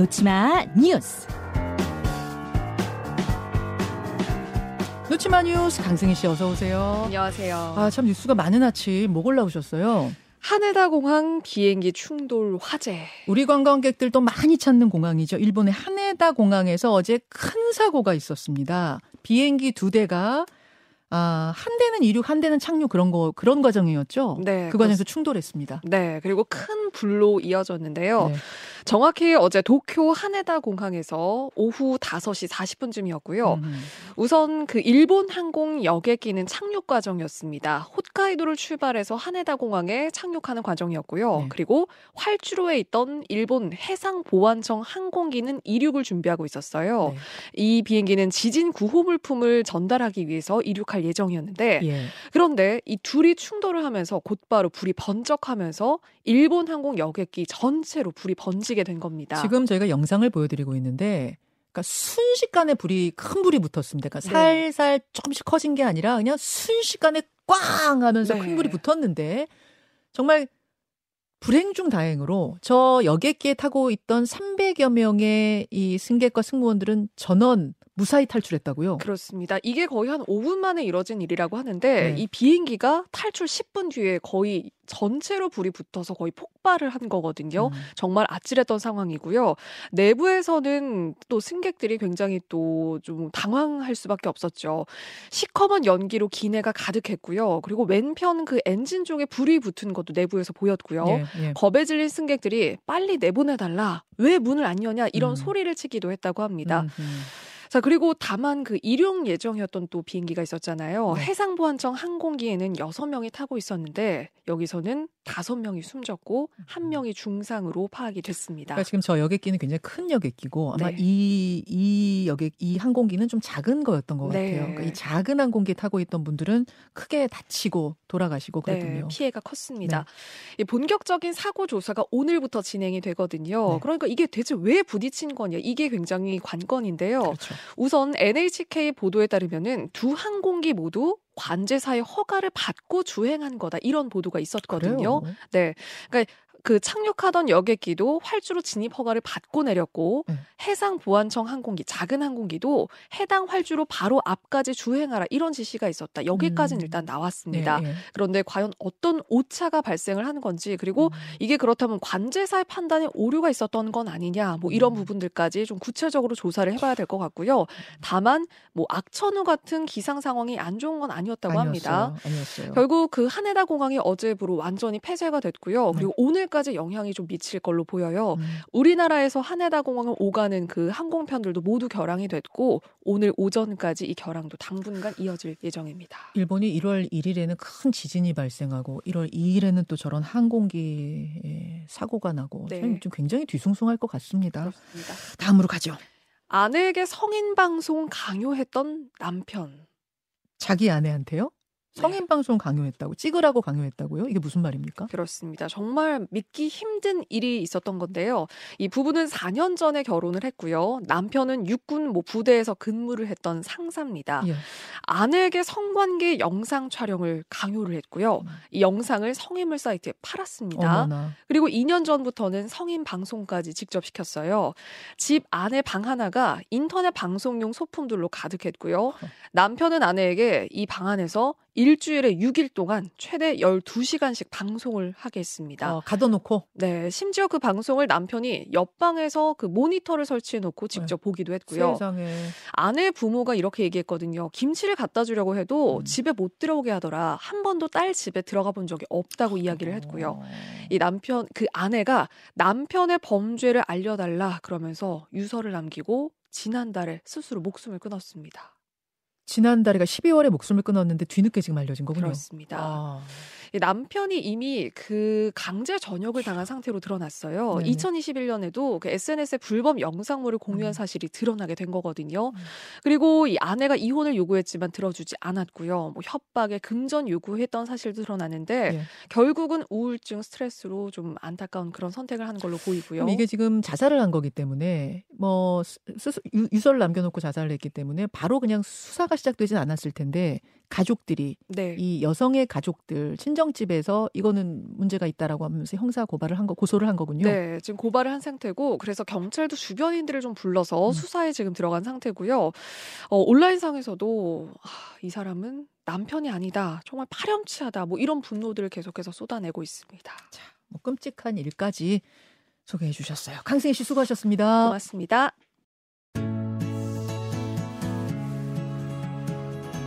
놓치마 뉴스. 놓치마 뉴스 강승희 씨 어서 오세요. 안녕하세요. 아 참 뉴스가 많은 아침 뭐 골라오셨어요? 하네다 공항 비행기 충돌 화재. 우리 관광객들도 많이 찾는 공항이죠. 일본의 하네다 공항에서 어제 큰 사고가 있었습니다. 비행기 두 대가 아, 한 대는 이륙, 한 대는 착륙 그런 거 그런 과정이었죠. 네. 그 과정에서 충돌했습니다. 네. 그리고 큰 불로 이어졌는데요. 네. 정확히 어제 도쿄 하네다 공항에서 오후 5시 40분쯤이었고요. 음. 우선 그 일본 항공 여객기는 착륙 과정이었습니다. 홋카이도를 출발해서 하네다 공항에 착륙하는 과정이었고요. 네. 그리고 활주로에 있던 일본 해상 보안청 항공기는 이륙을 준비하고 있었어요. 네. 이 비행기는 지진 구호 물품을 전달하기 위해서 이륙할 예정이었는데 예. 그런데 이 둘이 충돌을 하면서 곧바로 불이 번쩍하면서 일본 항공 여객기 전체로 불이 번지게 된 겁니다. 지금 저희가 영상을 보여드리고 있는데, 그러니까 순식간에 불이 큰 불이 붙었습니다. 그러니까 네. 살살 조금씩 커진 게 아니라 그냥 순식간에 꽝 하면서 네. 큰 불이 붙었는데 정말 불행 중 다행으로 저 여객기에 타고 있던 300여 명의 이 승객과 승무원들은 전원 무사히 탈출했다고요. 그렇습니다. 이게 거의 한 5분 만에 이뤄진 일이라고 하는데 네. 이 비행기가 탈출 10분 뒤에 거의 전체로 불이 붙어서 거의 폭발을 한 거거든요. 음. 정말 아찔했던 상황이고요. 내부에서는 또 승객들이 굉장히 또 좀 당황할 수밖에 없었죠. 시커먼 연기로 기내가 가득했고요. 그리고 왼편 그 엔진 쪽에 불이 붙은 것도 내부에서 보였고요. 예, 예. 겁에 질린 승객들이 빨리 내보내달라. 왜 문을 안 여냐. 이런 음. 소리를 치기도 했다고 합니다. 음, 음. 자, 그리고 다만 그 이륙 예정이었던 또 비행기가 있었잖아요. 네. 해상보안청 항공기에는 여섯 명이 타고 있었는데 여기서는 다섯 명이 숨졌고 한 명이 중상으로 파악이 됐습니다. 그러니까 지금 저 여객기는 굉장히 큰 여객기고 아마 네. 이, 이 여객, 이 항공기는 좀 작은 거였던 것 네. 같아요. 그러니까 이 작은 항공기 타고 있던 분들은 크게 다치고 돌아가시고 네, 그랬군요. 피해가 컸습니다. 이 본격적인 사고 조사가 오늘부터 진행이 되거든요. 네. 그러니까 이게 대체 왜 부딪힌 거냐 이게 굉장히 관건인데요. 그렇죠. 우선 NHK 보도에 따르면은 두 항공기 모두 관제사의 허가를 받고 주행한 거다 이런 보도가 있었거든요. 그래요? 네. 그러니까 그 착륙하던 여객기도 활주로 진입 허가를 받고 내렸고 네. 해상 보안청 항공기 작은 항공기도 해당 활주로 바로 앞까지 주행하라 이런 지시가 있었다. 여기까지는 음. 일단 나왔습니다. 네, 네. 그런데 과연 어떤 오차가 발생을 하는 건지 그리고 음. 이게 그렇다면 관제사의 판단에 오류가 있었던 건 아니냐 뭐 이런 음. 부분들까지 좀 구체적으로 조사를 해봐야 될 것 같고요. 다만 뭐 악천후 같은 기상 상황이 안 좋은 건 아니었다고 합니다. 아니었어요. 아니었어요. 결국 그 하네다 공항이 어제부로 완전히 폐쇄가 됐고요. 네. 그리고 오늘 까지 영향이 좀 미칠 걸로 보여요. 음. 우리나라에서 하네다 공항을 오가는 그 항공편들도 모두 결항이 됐고 오늘 오전까지 이 결항도 당분간 이어질 예정입니다. 일본이 1월 1일에는 큰 지진이 발생하고 1월 2일에는 또 저런 항공기에 사고가 나고 네. 참좀 굉장히 뒤숭숭할 것 같습니다. 그렇습니다. 다음으로 가죠. 아내에게 성인 방송 강요했던 남편. 자기 아내한테요? 네. 성인 방송 강요했다고 찍으라고 강요했다고요? 이게 무슨 말입니까? 그렇습니다. 정말 믿기 힘든 일이 있었던 건데요. 이 부부는 4년 전에 결혼을 했고요. 남편은 육군 뭐 부대에서 근무를 했던 상사입니다. 예. 아내에게 성관계 영상 촬영을 강요를 했고요. 음. 이 영상을 성인물 사이트에 팔았습니다. 어머나. 그리고 2년 전부터는 성인 방송까지 직접 시켰어요. 집 안에 방 하나가 인터넷 방송용 소품들로 가득했고요. 남편은 아내에게 이 방 안에서 일주일에 6일 동안 최대 12시간씩 방송을 하게 했습니다. 어, 가둬놓고 네, 심지어 그 방송을 남편이 옆방에서 그 모니터를 설치해 놓고 직접 보기도 했고요. 세상에 아내 부모가 이렇게 얘기했거든요. 김치를 갖다 주려고 해도 음. 집에 못 들어오게 하더라. 한 번도 딸 집에 들어가 본 적이 없다고 이야기를 했고요. 어. 이 남편 그 아내가 남편의 범죄를 알려달라 그러면서 유서를 남기고 지난달에 스스로 목숨을 끊었습니다. 지난달에가 12월에 목숨을 끊었는데 뒤늦게 지금 알려진 거군요. 그렇습니다. 아, 이 남편이 이미 그 강제 전역을 당한 상태로 드러났어요. 네네. 2021년에도 그 SNS에 불법 영상물을 공유한 음. 사실이 드러나게 된 거거든요. 음. 그리고 이 아내가 이혼을 요구했지만 들어주지 않았고요. 뭐 협박에 금전 요구했던 사실도 드러나는데 예. 결국은 우울증, 스트레스로 좀 안타까운 그런 선택을 한 걸로 보이고요. 이게 지금 자살을 한 거기 때문에 뭐 스- 스스 유- 유서를 남겨놓고 자살을 했기 때문에 바로 그냥 수사가 시작되진 않았을 텐데 가족들이 네. 이 여성의 가족들 친정집에서 이거는 문제가 있다라고 하면서 형사 고발을 한 거 고소를 한 거군요. 네, 지금 고발을 한 상태고 그래서 경찰도 주변인들을 좀 불러서 음. 수사에 지금 들어간 상태고요. 어, 온라인상에서도 아, 이 사람은 남편이 아니다, 정말 파렴치하다, 뭐 이런 분노들을 계속해서 쏟아내고 있습니다. 뭐 끔찍한 일까지 소개해 주셨어요. 강승희 씨 수고하셨습니다. 고맙습니다.